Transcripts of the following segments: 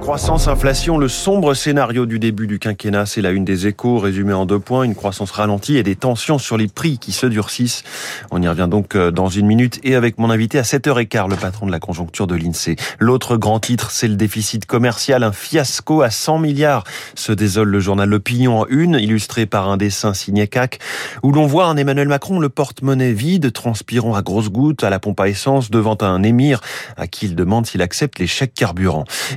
Croissance, inflation, le sombre scénario du début du quinquennat, c'est la une des échos, résumé en deux points, une croissance ralentie et des tensions sur les prix qui se durcissent. On y revient donc euh, dans une minute. Et avec mon invité à 7h15, le patron de la conjoncture de l'INSEE. L'autre grand titre, c'est le déficit commercial, un fiasco à 100 milliards, se désole le journal L'Opinion en une, illustré par un dessin signé CAC, où l'on voit un Emmanuel Macron le porte-monnaie vide, transpirant à grosses gouttes à la pompe à essence devant un émir à qui il demande s'il accepte les chèques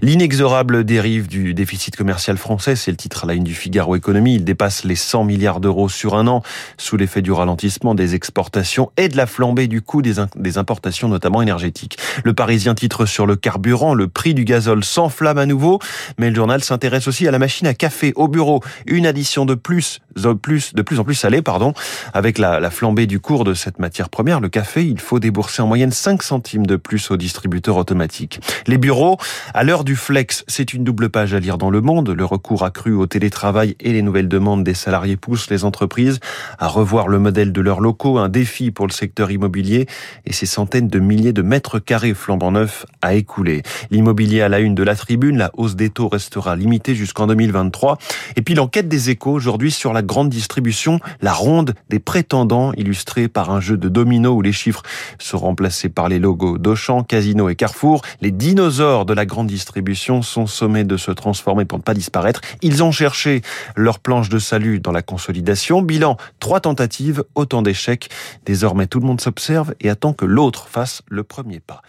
L'inexorable dérive du déficit commercial français, c'est le titre à la une du Figaro Économie. Il dépasse les 100 milliards d'euros sur un an, sous l'effet du ralentissement des exportations et de la flambée du coût des, importations, notamment énergétiques. Le Parisien titre sur le carburant, le prix du gazole s'enflamme à nouveau, mais le journal s'intéresse aussi à la machine à café au bureau. Une addition de plus, de plus en plus salée, pardon, avec la, la flambée du cours de cette matière première, le café, il faut débourser en moyenne 5 centimes de plus au distributeur automatique. Les bureaux, à l'heure du flex, c'est une double page à lire dans Le Monde. Le recours accru au télétravail et les nouvelles demandes des salariés poussent les entreprises à revoir le modèle de leurs locaux, un défi pour le secteur immobilier et ces centaines de milliers de mètres carrés flambant neufs à écouler. L'immobilier à la une de la tribune, la hausse des taux restera limitée jusqu'en 2023. Et puis l'enquête des échos aujourd'hui sur la grande distribution, la ronde des prétendants illustrée par un jeu de dominos où les chiffres sont remplacés par les logos d'Auchan, Casino et Carrefour. Les dinosaures de la grande distribution sont sommés de se transformer pour ne pas disparaître. Ils ont cherché leur planche de salut dans la consolidation. Bilan, trois tentatives, autant d'échecs. Désormais, tout le monde s'observe et attend que l'autre fasse le premier pas.